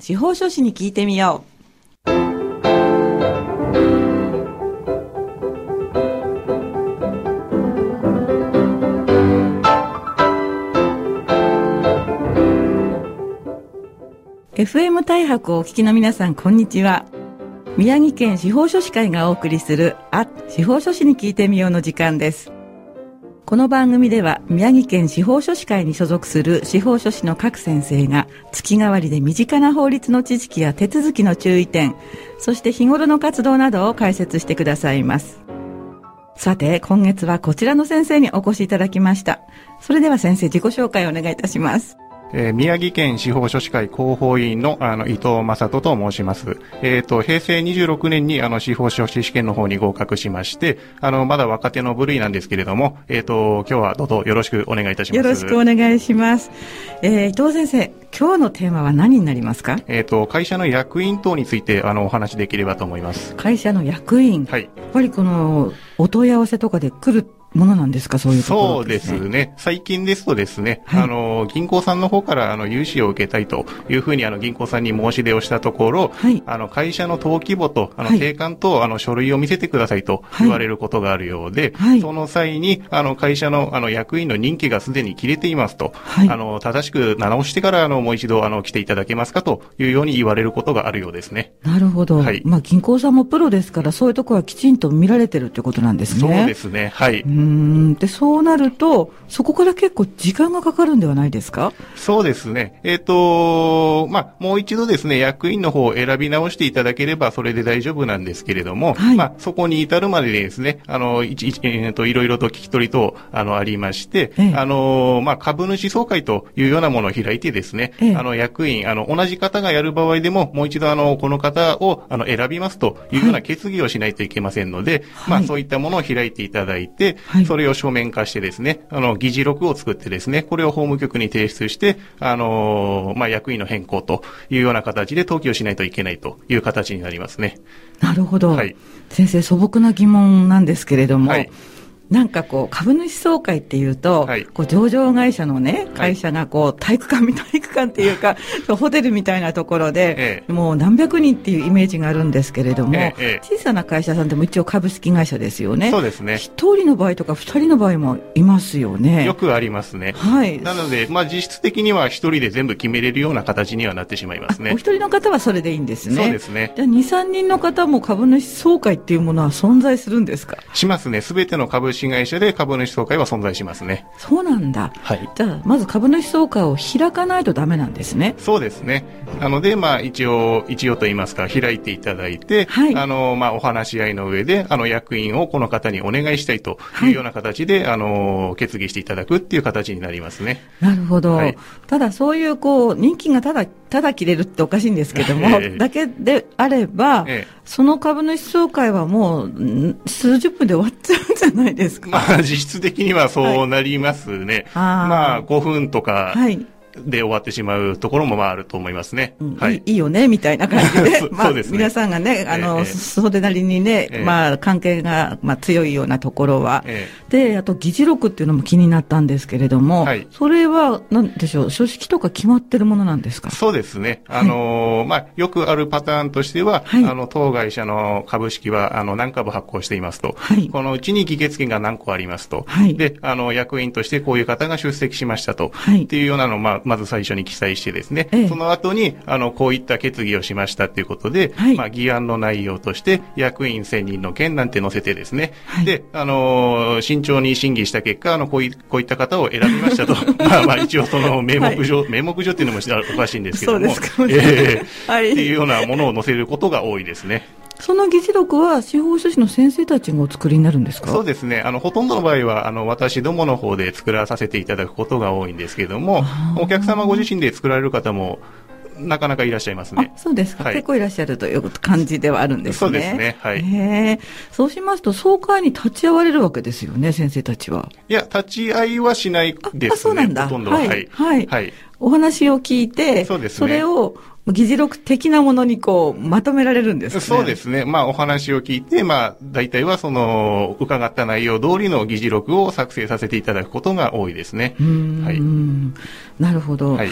司法書士に聞いてみよう。FM 大白をお聞きの皆さん、こんにちは。宮城県司法書士会がお送りする、あ、司法書士に聞いてみようの時間です。この番組では宮城県司法書士会に所属する司法書士の各先生が月替わりで身近な法律の知識や手続きの注意点、そして日頃の活動などを解説してくださいます。さて、今月はこちらの先生にお越しいただきました。それでは先生自己紹介をお願いいたします。えー宮城県司法書士会広報委員のあの伊藤正人と申します。えっ、と、平成26年にあの司法書士試験の方に合格しまして、あの、まだ若手の部類なんですけれども、えっ、と、今日はどうぞよろしくお願いいたします。よろしくお願いします。えー、伊藤先生、今日のテーマは何になりますか？えっ、と、会社の役員等についてあのお話しできればと思います。会社の役員。はい。やっぱりこの、お問い合わせとかで来るものなんですか？そういうところそうですね。最近ですとですね、はいあの、銀行さんの方からあの融資を受けたいというふうにあの銀行さんに申し出をしたところ、はいあの会社の登記簿とあのはい定款とあの書類を見せてくださいと言われることがあるようで、はいその際にあの会社のあの役員の任期がすでに切れていますと、はいあの正しく直してからあのもう一度あの来ていただけますかというように言われることがあるようですね。なるほど。はいまあ、銀行さんもプロですから、そういうところはきちんと見られてるってことなんですね。そうですね。はい。うーん。で、そうなると、そこから結構時間がかかるんではないですか？そうですね。えっ、と、まあ、もう一度ですね、役員の方を選び直していただければそれで大丈夫なんですけれども、はい。まあ、そこに至るまでにですね、あの、いちいちえーと、いろいろと聞き取りと、あの、ありまして、ええ。あの、まあ、株主総会というようなものを開いてですね、ええ。あの、役員、あの、同じ方がやる場合でも、もう一度あの、この方を、あの、選びますというような決議をしないといけませんので、まあ、はいそういったものを開いていただいて、はいそれを書面化してですね、あの、議事録を作ってですね、これを法務局に提出して、あのーまあ、役員の変更というような形で登記をしないといけないという形になりますね。なるほど。はい先生、素朴な疑問なんですけれども、はいなんかこう、株主総会っていうと、はいこう上場会社のね、会社がこう、体育館み、体育館っていうか、ホテルみたいなところで、ええもう何百人っていうイメージがあるんですけれども、え小さな会社さんでも一応株式会社ですよね。そうですね。一人の場合とか二人の場合もいますよね。よくありますね。はい。なので、まあ、実質的には一人で全部決めれるような形にはなってしまいますねお。一人の方はそれでいいんですね。そうですね。じゃあ、2、3人の方も株主総会っていうものは存在するんですか？しますね。すべての株式会社で株主総会は存在しますね。そうなんだ。はい。じゃあ、まず株主総会を開かないとダメなんですね。そうですね。なので、まあ、一応、一応と言いますか、開いていただいて、はいあの、まあ、お話し合いの上で、あの、役員をこの方にお願いしたいとはいいうような形で、あの、決議していただくっていう形になりますね。なるほど。はいただ、そういう、こう、人気がただ、ただ切れるっておかしいんですけども、ええだけであれば、ええその株主総会はもう、ん数十分で終わっちゃうんじゃないですか。まあ、実質的にはそうなりますね。あーまあ、5分とかはい。で終わってしまうところもまああると思いますね。うんはいい。いいよね、みたいな感じでそ。まあ、皆さんがね、あの、ええそれなりにね、ええまあ、関係が、まあ、強いようなところは。えで、あと、議事録っていうのも気になったんですけれども、はいそれは、なんでしょう、書式とか決まってるものなんですか？そうですね。あのーまあ、よくあるパターンとしては、はいあの、当会社の株式は、あの、何株発行していますと。はいこのうちに議決権が何個ありますと。はいで、あの、役員としてこういう方が出席しましたと。はいっていうようなのを、まあ、まず最初に記載してですね。ええその後に、あの、こういった決議をしましたっていうことで、はいまあ、議案の内容として、役員選任の件なんて載せてですね。はいで、あのー慎重に審議した結果、あの、こういこういった方を選びましたと。まあまあ、一応その名目上、名目上っていうのもおかしいんですけども。そうですかええはいっていうようなものを載せることが多いですね。その議事録は司法書士の先生たちがお作りになるんですか？そうですね。あの、ほとんどの場合は、あの、私どもの方で作らさせていただくことが多いんですけどもお客様ご自身で作られる方も、なかなかいらっしゃいますねあ。そうですか、はい結構いらっしゃるという感じではあるんですね。そうですねはいそうしますと、総会に立ち会われるわけですよね、先生たちは。いや、立ち会いはしないですね。あそうなんだほとんどは。はいはい。はいはい。お話を聞いて、そうですねれを、議事録的なものにこう、まとめられるんですね。そうですね。まあ、お話を聞いて、まあ、大体はその、伺った内容通りの議事録を作成させていただくことが多いですね。はい。なるほど。はい、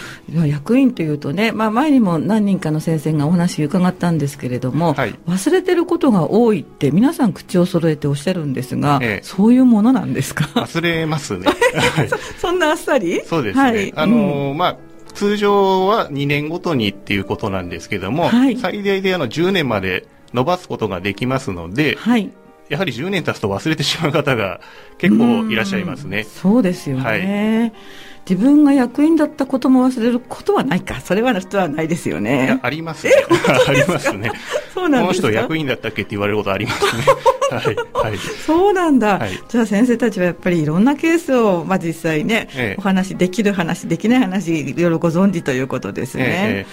役員というとね、まあ、前にも何人かの先生がお話伺ったんですけれども、はい、忘れてることが多いって皆さん口を揃えておっしゃるんですが、ええ、そういうものなんですか？忘れますね。そんなあっさり？そうですね。はい、あのー、まあ、通常は2年ごとにっていうことなんですけども、はい、最大であの10年まで伸ばすことができますので、はい、やはり10年経つと忘れてしまう方が結構いらっしゃいますね。そうですよね。はい自分が役員だったことも忘れることはないか。それは人はないですよね。ありますね。ありますね。そうなんですこの人役員だったっけって言われることありますね。はい。はい。そうなんだ。はい、じゃあ先生たちはやっぱりいろんなケースを、まあ実際ね、ええ、お話できる話、できない話、いろいろご存知ということですね。え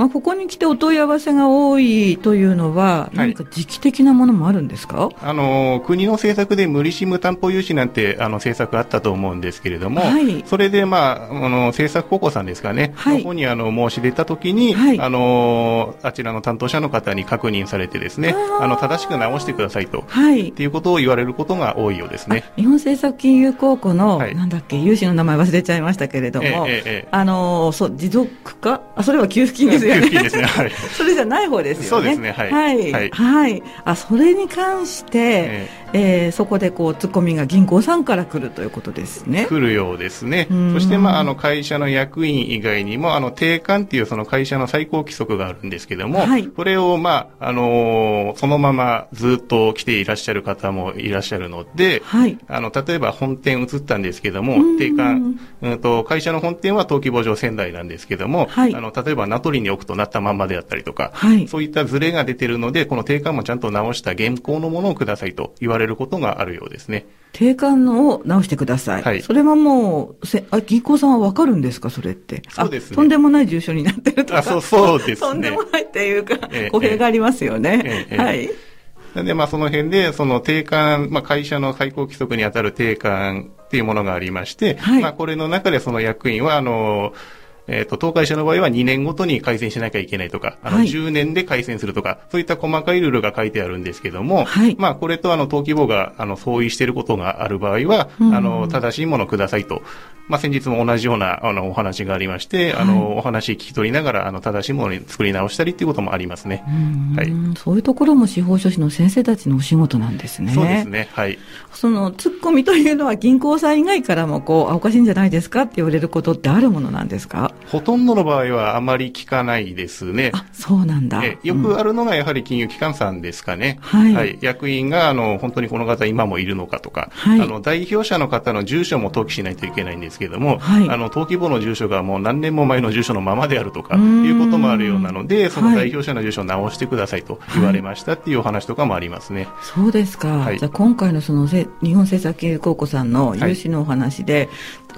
まあ、ここに来てお問い合わせが多いというのは、何か時期的なものもあるんですか、はい、あの国の政策で無利子無担保融資なんてあの政策あったと思うんですけれども、はい、それで、まあ、あの政策高校さんですかね、はい、の方にあの申し出たときに、はい、あの、あちらの担当者の方に確認されてですね、あの正しく直してくださいと、はい、っていうことを言われることが多いようですね。日本政策金融高校の、はい、なんだっけ、融資の名前忘れちゃいましたけれども、えええ、あのそう持続化？あ、それは給付金ですよですね。はい。それじゃない方ですよね。そうですね。はい。はい。はい。はい、あ、それに関して、えー、えー、そこでこう、ツッコミが銀行さんから来るということですね。来るようですね。そして、まあ、あの、会社の役員以外にも、あの、定款っていうその会社の最高規則があるんですけども、はい。これを、まあ、あのー、そのままずっと来ていらっしゃる方もいらっしゃるので、はい。あの、例えば本店移ったんですけども、定款、うんと、会社の本店は登記簿上仙台なんですけども、はい。あの、例えば名取に置くとなったまんまであったりとか、はい、そういったズレが出てるので、この定款もちゃんと直した現行のものをくださいと言われることがあるようですね。定款を直してください。はい。それはもう、せあ銀行さんはわかるんですか、それって？そうですね。とんでもない住所になってるとか。あ、そう、そうですね。とんでもないっていうか、えー、語弊がありますよね。えー、はい。なんで、まあ、その辺で、その定款、まあ、会社の最高規則に当たる定款っていうものがありまして、はい、まあ、これの中でその役員は、あの、えっ、ー、と、東海社の場合は2年ごとに改善しなきゃいけないとか、あの、10年で改善するとか、そういった細かいルールが書いてあるんですけども、はい、まあ、これとあの、登記簿が、あの、相違していることがある場合は、うん、あの、正しいものをくださいと。まあ、先日も同じような、あの、お話がありまして、はい、あの、お話聞き取りながら、あの、正しいものに作り直したりっていうこともありますね。はい。そういうところも司法書士の先生たちのお仕事なんですね。そうですね。はい。その、ツッコミというのは銀行さん以外からも、こう、あ、おかしいんじゃないですかって言われることってあるものなんですか？ほとんどの場合合はあまり聞かないですね。あ、そうなんだ。よくあるのがやはり金融機関さんですかね。はい。はい、役員が、あの、本当にこの方今もいるのかとか、はい、あの、代表者の方の住所も登記しないといけないんですけれども、はい、あの、登記簿の住所がもう何年も前の住所のままであるとか、いうこともあるようなので、その代表者の住所を直してくださいと言われましたっていうお話とかもありますね。そうですか。はい、じゃあ今回のその日本政策金融高校さんの融資のお話で、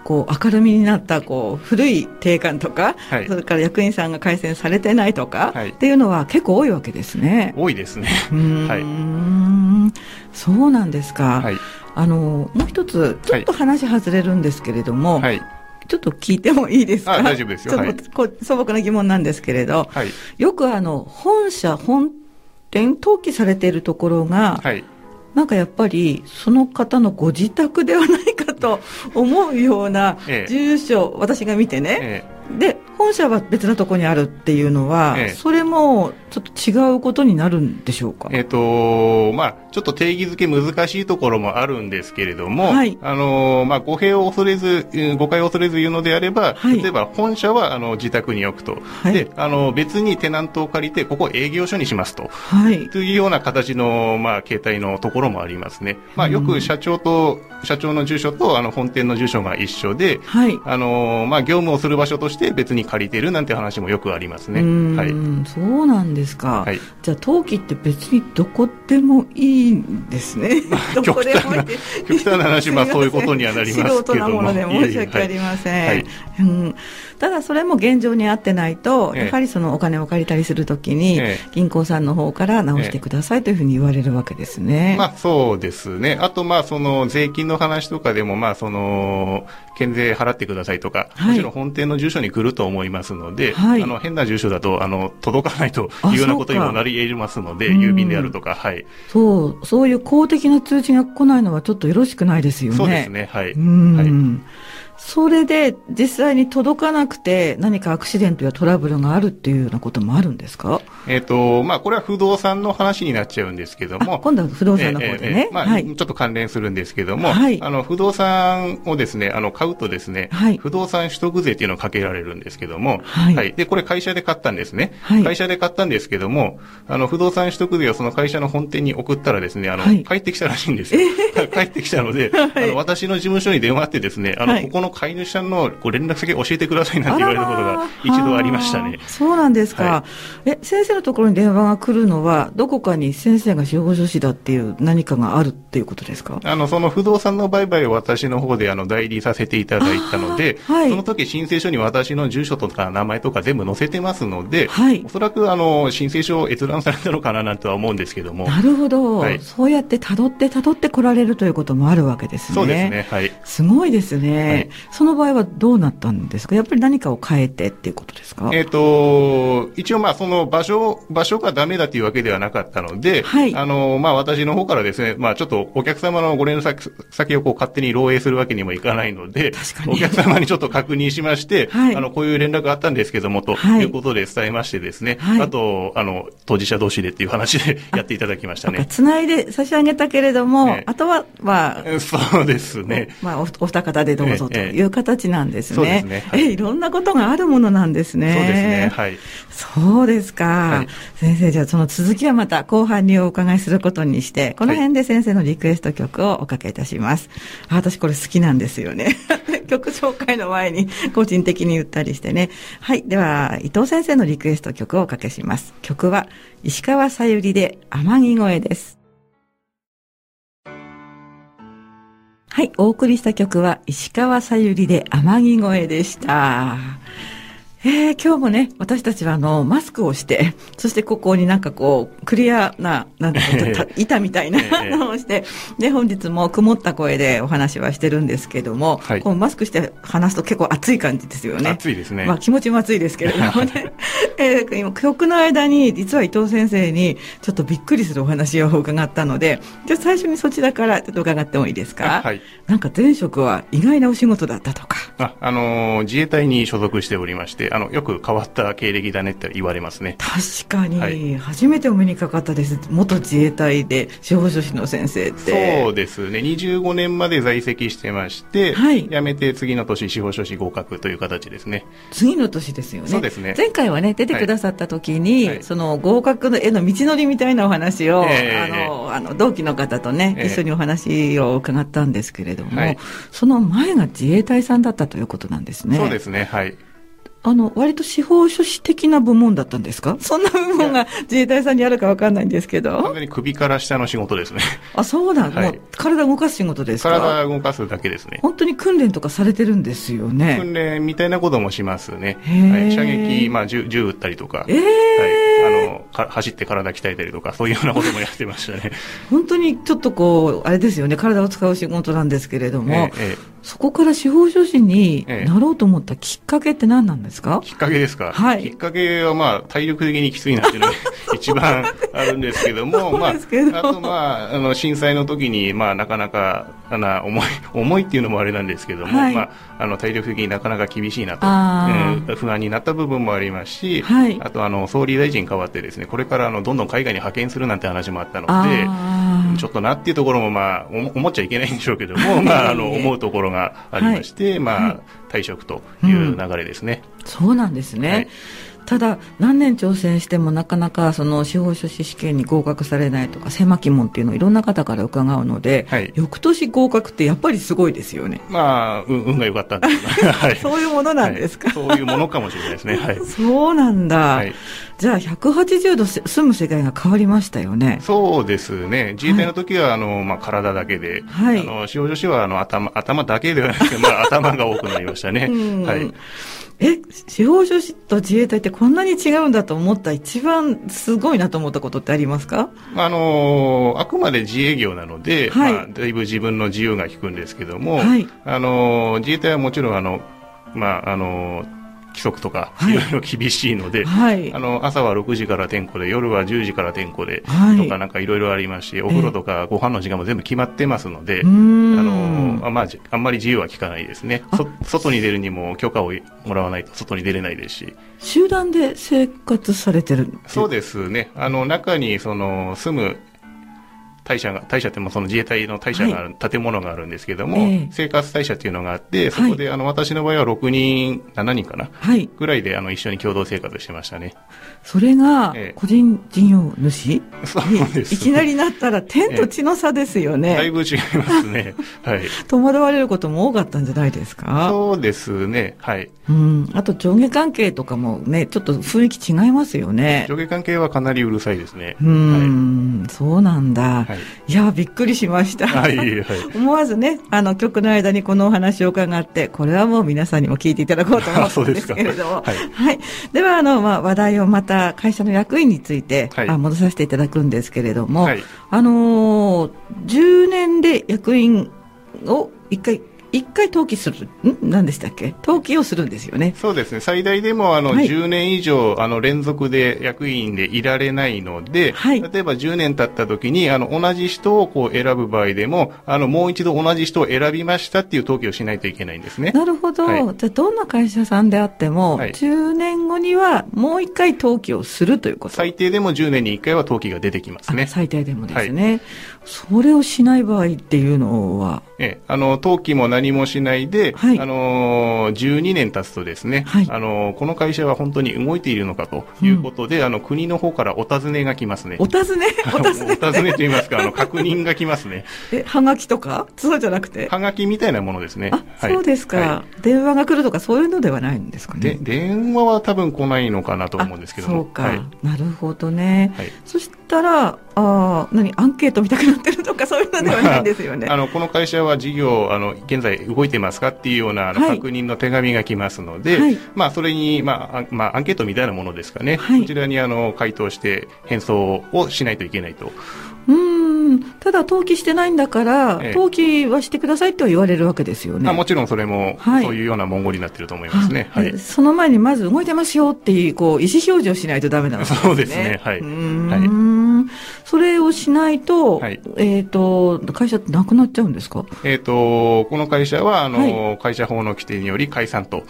こう明るみになったこう古い定款とか、はい、それから役員さんが改善されてないとか、はい、っていうのは結構多いわけですね。多いですね。はい。そうなんですか。はい、あのもう一つちょっと話外れるんですけれども、はい、ちょっと聞いてもいいですか？大丈夫ですよ。はい、素朴な疑問なんですけれど、はい、よくあの本社本店登記されているところが、はい、なんかやっぱりその方のご自宅ではないかと思うような住所、ええ、私が見てね、え、で本社は別なところにあるっていうのは、それもちょっと違うことになるんでしょうか？えっ、ー、とまあちょっと定義づけ難しいところもあるんですけれども、はい、あのまあ語弊を恐れず誤解を恐れず言うのであれば、はい、例えば本社はあの自宅に置くと、はい、であの別にテナントを借りてここ営業所にしますと、はい、というような形のまあ形態のところもありますね。まあよく社長と社長の住所とあの本店の住所が一緒で、はい、あのまあ業務をする場所として別に借りてるなんて話もよくありますね。はい。そうなんですか。はい、じゃあ登記って別にどこでもいいんですね。極端な極端な話、まあそういうことにはなりますけども。素人なもので申し訳ありません。はい、うん、ただそれも現状に合ってないと、ええやはりそのお金を借りたりするときに、ええ銀行さんの方から直してくださいというふうに言われるわけですね。まあそうですね。あとまあその税金の話とかでもまあその、県税払ってくださいとか、はいもちろん本店の住所に来ると思いますので、はいあの変な住所だとあの届かないとあいうようなことにもなり得ますので、うん郵便であるとか、はい。そう、そういう公的な通知が来ないのはちょっとよろしくないですよね。そうですね、はい。うん、はいそれで実際に届かなくて何かアクシデントやトラブルがあるっていうようなこともあるんですか？えっ、と、まあこれは不動産の話になっちゃうんですけどあも、今度は不動産の方でね。まあ、はい。ちょっと関連するんですけども、はい。あの、不動産をですね、あの、買うとですね、はい。不動産取得税っていうのをかけられるんですけども、はい。で、これ会社で買ったんですね。はい。会社で買ったんですけども、あの、不動産取得税をその会社の本店に送ったらですね、あの、はい。帰ってきたらしいんですよ。帰ってきたので、あの、私の事務所に電話あってですね、あの、はい。ここの飼い主さんのご連絡先教えてくださいなんて言われたことが一度ありましたね。そうなんですか、はえ、先生のところに電話が来るのは、どこかに先生が司法書士だっていう何かがあるっていうことですか？あの、その不動産の売買を私の方であの代理させていただいたので、はい。その時申請書に私の住所とか名前とか全部載せてますので、はい。おそらくあの、申請書を閲覧されたのかななんては思うんですけども。なるほど、はい。そうやって辿って辿って来られるということもあるわけですね。そうですね、はい。すごいですね、はいその場合はどうなったんですか？やっぱり何かを変えてっていうことですか？えっ、と、一応まあその場所、場所がダメだというわけではなかったので、はい。あの、まあ私の方からですね、まあちょっとお客様のご連絡先先をこう勝手に漏洩するわけにもいかないので、お客様にちょっと確認しまして、はい。あの、こういう連絡があったんですけども、とはい。いうことで伝えましてですね、はい。あと、あの、当事者同士でっていう話でやっていただきましたね。繋いで差し上げたけれども、ええ。あとは、まあ、えそうですね。まあ、おお二方でどうぞと。ええいう形なんですね。そうですねはいえ、いろんなことがあるものなんですね。そうですね。はい。そうですか、はい先生、じゃあその続きはまた後半にお伺いすることにして、この辺で先生のリクエスト曲をおかけいたします。あ私これ好きなんですよね。曲紹介の前に個人的に言ったりしてね。はい。では、伊藤先生のリクエスト曲をおかけします。曲は石川さゆりで天城越えです。はい。お送りした曲は石川さゆりで天城越えでした。えー、今日もね、私たちはあの、マスクをして、そしてここになんかこう、クリアな、なんだろう、た板みたいなええのをして、で、本日も曇った声でお話はしてるんですけども、はいこうマスクして話すと結構暑い感じですよね。暑いですね。まあ気持ちも暑いですけれどもね。えー今曲の間に実は伊藤先生にちょっとびっくりするお話を伺ったので、じゃあ最初にそちらからちょっと伺ってもいいですか？あはい。なんか前職は意外なお仕事だったとか。あ、あのー自衛隊に所属しておりまして、あの、よく変わった経歴だねって言われますね。確かに、はい初めてお目にかかったです。元自衛隊で司法書士の先生って。そうですね。25年まで在籍してまして、はい辞めて次の年司法書士合格という形ですね。次の年ですよね。そうですね前回はね、出てくださった時に、はいその合格のへの道のりみたいなお話を、ええあの、あの、同期の方とね、ええ一緒にお話を伺ったんですけれども、はいその前が自衛隊さんだったということなんですね。そうですね。はい。あの、割と司法書士的な部門だったんですか？そんな部門が自衛隊さんにあるかわかんないんですけ完ど。全に首から下の仕事ですね。あ、そうなん、はいもう体動かす仕事ですか？体動かすだけですね。本当に訓練とかされてるんですよね。訓練みたいなこともしますね。はい、射撃、まあ銃、銃撃ったりとか。ええはい。あの、か走って体鍛えたりとか、そういうようなこともやってましたね。本当にちょっとこう、あれですよね、体を使う仕事なんですけれども、えええそこから司法書士にええなろうと思ったきっかけって何なんですか？え、きっかけですか？はい。きっかけはまあ、体力的にきついなっていうのが 一番あるんですけども、そうまあ、あとまあ、あの、震災の時に、まあ、なかなか、あの、重い、重いっていうのもあれなんですけども、はい。まあ、あの、体力的になかなか厳しいなと、不安になった部分もありますし、はい。あとあの、総理大臣変わってですね、これからあの、どんどん海外に派遣するなんて話もあったので、あちょっとなっていうところもまあ、思思っちゃいけないんでしょうけども、まあ、あの、思うところがありまして、まあ、退職という流れですね。そうなんですね。はいただ何年挑戦してもなかなかその司法書士試験に合格されないとか狭き門っていうのをいろんな方から伺うので、はい、翌年合格ってやっぱりすごいですよね。まあ運が良かったんです、はい、そういうものなんですか、はい、そういうものかもしれないですね、はい、そうなんだ、はい、じゃあ180度住む世界が変わりましたよね。そうですね。自衛隊の時は、あのまあ、体だけで、はい、あの司法書士はあの頭頭だけではなくて、まあ、頭が多くなりましたね、はいえ司法書士と自衛隊ってこんなに違うんだと思った一番すごいなと思ったことってありますか？あのあくまで自営業なので、はい、まあ、だいぶ自分の自由が利くんですけども、はい、あの自衛隊はもちろんあの、まああの規則とか、い。ろいろ厳しいので、はい、あの朝は6時から点呼で夜は10時から点呼で、はい、とかなんかいろいろありますしお風呂とかご飯の時間も全部決まってますので、えー、あのあまあ、あんまり自由は利かないですね。外に出るにも許可をもらわないと外に出れないですし。集団で生活されてるそうですね。あの中にその住む大社が、大社ってもその自衛隊の大社がある、はい、建物があるんですけども、えー、生活大社っていうのがあって、そこで、あの、私の場合は6人、7人かな、はい、ぐらいで、あの、一緒に共同生活してましたね。それが、個人事業主、えー、そうです。いきなりなったら、天と地の差ですよね。えー、だいぶ違いますね。はい。戸惑われることも多かったんじゃないですか？そうですね。はい。うん。あと、上下関係とかもね、ちょっと雰囲気違いますよね。上下関係はかなりうるさいですね。うん、はい、そうなんだ。はい、いやびっくりしました、はいはい、思わずねあの曲の間にこのお話を伺ってこれはもう皆さんにも聞いていただこうと思ったんですけれども。はい、はい、ではあの、まあ、話題をまた会社の役員について、はい、あ戻させていただくんですけれども、はい、あのー、10年で役員を一回一回登記する、ん？何でしたっけ？登記をするんですよね。そうですね。最大でも、あの、はい、10年以上、あの、連続で役員でいられないので、はい、例えば10年経った時に、あの、同じ人をこう選ぶ場合でも、あの、もう一度同じ人を選びましたっていう登記をしないといけないんですね。なるほど。はい、じゃあ、どんな会社さんであっても、はい、10年後にはもう一回登記をするということ最低でも10年に1回は登記が出てきますね。最低でもですね。それをしない場合っていうのは？ええ、あの、登記も何もしないで、はい、あのー、12年経つとですね、はい、あのー、この会社は本当に動いているのかということで、うん、あの、国の方からお尋ねが来ますね。お尋ね？お尋ねお尋ねと言いますか、あの、確認が来ますね。え、はがきとか？そうじゃなくて？はがきみたいなものですね。あ、はい、そうですか、はい、電話が来るとかそういうのではないんですかね？で、電話は多分来ないのかなと思うんですけどそうか、なるほどね。そしたら、あ何アンケート見たくなってるとかそういうのではないんですよね。まあ、あのこの会社は事業あの現在動いてますかっていうようなあの、確認の手紙が来ますので、はい、まあそれにまあまあアンケートみたいなものですかね。はい、こちらにあの回答して返送をしないといけないと。うんただ登記してないんだから、ええ、登記はしてくださいとは言われるわけですよね。あもちろんそれも、はい、そういうような文言になってると思いますね。はい、その前にまず動いてますよっていうこう意思表示をしないとだめなわけですね。そうですね。はい。はい。それをしないと、はい、えっ、ー、と会社ってなくなっちゃうんですか？えっ、ー、とこの会社はあの、はい、会社法の規定により解散と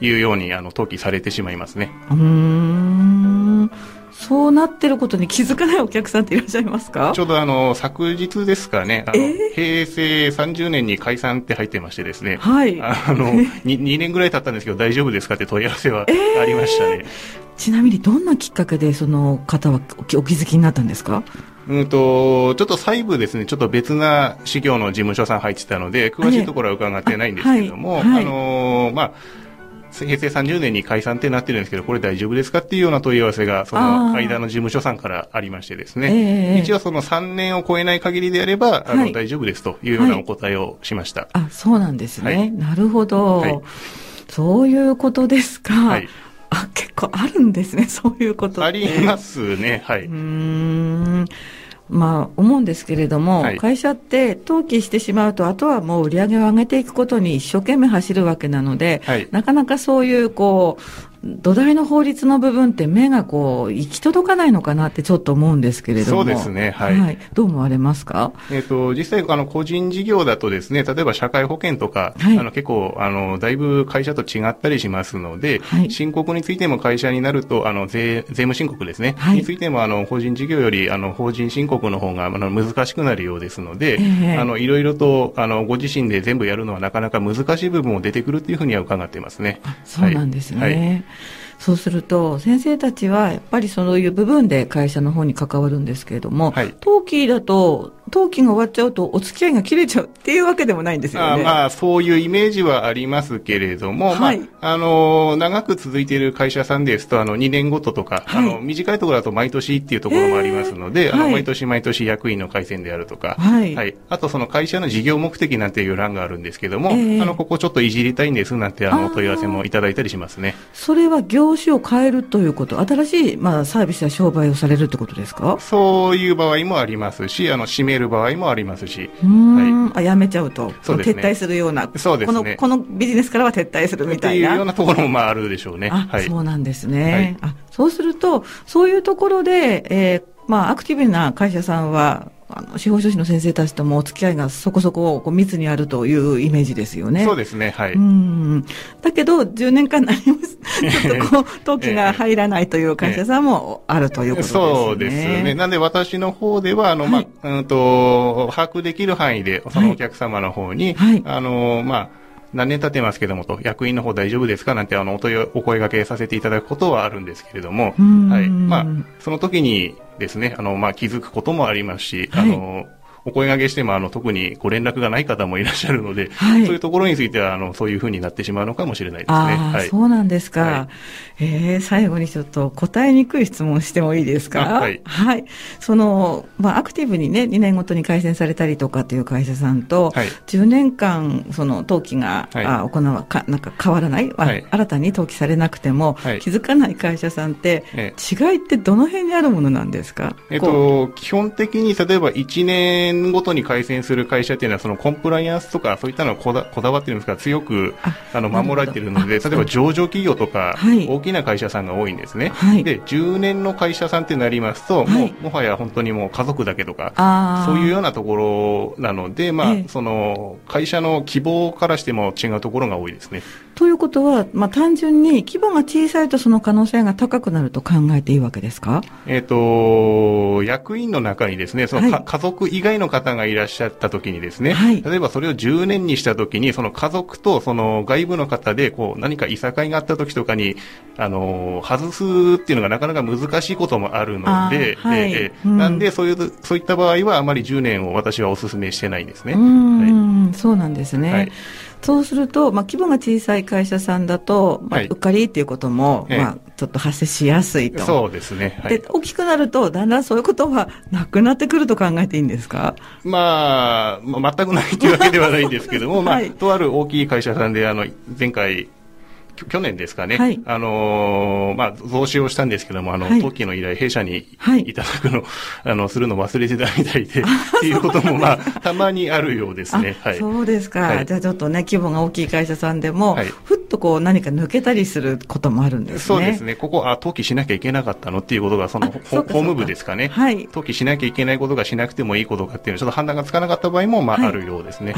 いうようにあの登記されてしまいますね。うん。そうなってることに気づかないお客さんっていらっしゃいますか？ちょうどあの、昨日ですかね、あの、えー、平成30年に解散って入ってましてですね、はい。あの、2, 2年ぐらい経ったんですけど大丈夫ですかって問い合わせはありましたね。えー、ちなみにどんなきっかけでその方はお気づきになったんですか？うんと、ちょっと細部ですね、ちょっと別な事業の事務所さん入ってたので、詳しいところは伺ってないんですけども、あはいはい、あのー、まあ、平成30年に解散ってなってるんですけど、これ大丈夫ですかっていうような問い合わせが、その間の事務所さんからありましてですね、えー、一応その3年を超えない限りであれば、あの、大丈夫ですというようなお答えをしました。はい、あ、そうなんですね。はい、なるほど、はい、そういうことですか。はい。あ、結構あるんですね、そういうことありますね、はい。うん。まあ、思うんですけれども、はい、会社って登記してしまうと、あとはもう売り上げを上げていくことに一生懸命走るわけなので、はい、なかなかそういう、こう、土台の法律の部分って目がこう、行き届かないのかなってちょっと思うんですけれども。そうですね、はい。はい、どう思われますか？えっ、ー、と、実際、あの、個人事業だとですね、例えば社会保険とか、はい、あの、結構、あの、だいぶ会社と違ったりしますので、はい、申告についても会社になると、あの、税、税務申告ですね、はい、についても、あの、個人事業より、あの、法人申告の方が、あの、難しくなるようですので、えー、あの、いろいろと、あの、ご自身で全部やるのはなかなか難しい部分も出てくるというふうには伺っていますね。そうなんですね。はいそうすると、先生たちはやっぱりそういう部分で会社の方に関わるんですけれども、はい、登記だと、登記が終わっちゃうとお付き合いが切れちゃうっていうわけでもないんですよね。あまあ、そういうイメージはありますけれども、はい、まあ、あの、長く続いている会社さんですと、あの、2年ごととか、はい、あの、短いところだと毎年っていうところもありますので、あの、毎年毎年役員の改選であるとか、はい。はい。あと、その会社の事業目的なんていう欄があるんですけども、あの、ここちょっといじりたいんですなんて、あの、お問い合わせもいただいたりしますね。それは業種を変えるということ、新しい、まあ、サービスや商売をされるってことですか？そういう場合もありますし、あの、閉める場合もありますし。はい、あ、やめちゃうと。そうですね。撤退するような。そうですね。この、このビジネスからは撤退するみたいな。っていうようなところも、まあ、あるでしょうね。あ、はい、そうなんですね。はい、あ、そうすると、そういうところで、えー、まあ、アクティブな会社さんは、あの司法書士の先生たちともお付き合いがそこそここう密にあるというイメージですよね。そうですね、はい。うんだけど、10年間になります。ちょっとこう、登記が入らないという会社さんもあるということですね。そうですね。なんで私の方では、あの、はい、まあ、うんと、把握できる範囲で、そのお客様の方に、はい、あの、まあ、何年経ってますけどもと、役員の方大丈夫ですかなんてあのお問いお声掛けさせていただくことはあるんですけれども、はい。まあ、その時にですね、あの、まあ、気づくこともありますし、はい、あの、お声掛けしても、あの、特にご連絡がない方もいらっしゃるので、はい、そういうところについては、あの、そういうふうになってしまうのかもしれないですね。はい、そうなんですか。はい、えー、最後にちょっと答えにくい質問してもいいですか？はい。はい。その、まあ、アクティブにね、2年ごとに改選されたりとかという会社さんと、はい、10年間、その、登記が、はい、あ行わ、か、なんか変わらない、はい、新たに登記されなくても、はい、気づかない会社さんって、え違いってどの辺にあるものなんですか？えっと、基本的に、例えば1年年ごとに改善する会社っていうのは、そのコンプライアンスとか、そういったのをこだこだわってるんですが、強くあの守られているので、例えば上場企業とか、大きな会社さんが多いんですね。はい、で、10年の会社さんってなりますと、もう、もはや本当にもう家族だけとか、そういうようなところなので、まあ、その、会社の希望からしても違うところが多いですね。ということは、まあ、単純に規模が小さいとその可能性が高くなると考えていいわけですか？えっ、と、役員の中にですね、その、はい、家族以外の方がいらっしゃった時にですね、はい、例えばそれを10年にした時に、その家族とその外部の方で、こう、何かいさかいがあった時とかに、あの、外すっていうのがなかなか難しいこともあるので、はい、えーうん、なんで、そういう、そういった場合はあまり10年を私はお勧めしてないんですね。はい、そうなんですね。はいそうすると、まあ、規模が小さい会社さんだと、まあ、うっかりっていうことも、まあ、ちょっと発生しやすいと。そうですね。はい、で、大きくなると、だんだんそういうことはなくなってくると考えていいんですか？まあ、まあ、全くないというわけではないんですけども、はい、まあ、とある大きい会社さんで、あの、前回、去年ですかね、はい、あのー、まあ、増資をしたんですけども、あの、はい、登記の依頼、弊社にいただくの、あの、するの忘れてたみたいで、っていうことも、まあ、たまにあるようですね。はい。そうですか。じゃあちょっとね、規模が大きい会社さんでも、ふっとこう、何か抜けたりすることもあるんですね。そうですね。ここ、あ、登記しなきゃいけなかったのっていうことが、その、ホーム部ですかね。はい。登記しなきゃいけないことがしなくてもいいことかっていうのちょっと判断がつかなかった場合も、まあ、あるようですね。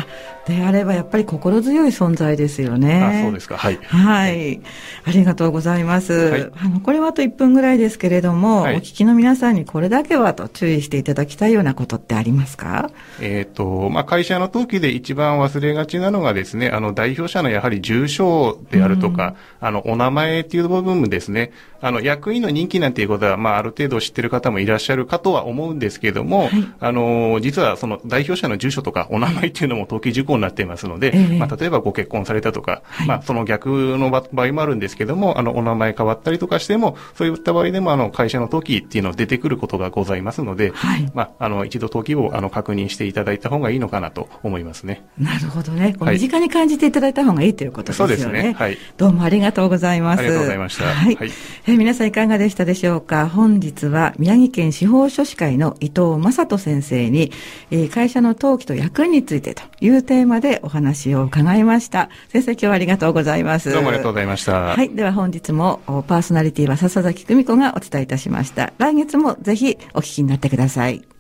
であれば、やっぱり心強い存在ですよね。あ、そうですか。はい。はい。ありがとうございます。はい、あの、これはあと1分ぐらいですけれども、はい、お聞きの皆さんにこれだけはと注意していただきたいようなことってありますか？えっ、ー、と、まあ、会社の登記で一番忘れがちなのがですね、あの、代表者のやはり住所であるとか、あの、お名前っていう部分ですね、あの、役員の任期なんていうことは、まあ、ある程度知ってる方もいらっしゃるかとは思うんですけども、はい、あの、実はその代表者の住所とかお名前っていうのも登記事項になっていますので、えー、まあ、例えばご結婚されたとか、まあ、その逆の場合もあるんですけども、あの、お名前変わったりとかしても、そういった場合でも、あの、会社の登記っていうの出てくることがございますので、はい、まあ、あの、一度登記を、あの、確認していただいた方がいいのかなと思いますね。なるほどね。身近に感じていただいた方がいいということですよね。そうですね。はい。どうもありがとうございます。ありがとうございました。はい。はい、えー、皆さんいかがでしたでしょうか？本日は宮城県司法書士会の伊藤正人先生に、えー、会社の登記と役員についてというテーマでお話を伺いました。先生今日はありがとうございます。どうもありがとうございました。はい。では本日もパーソナリティは笹崎久美子がお伝えいたしました。来月もぜひお聞きになってください。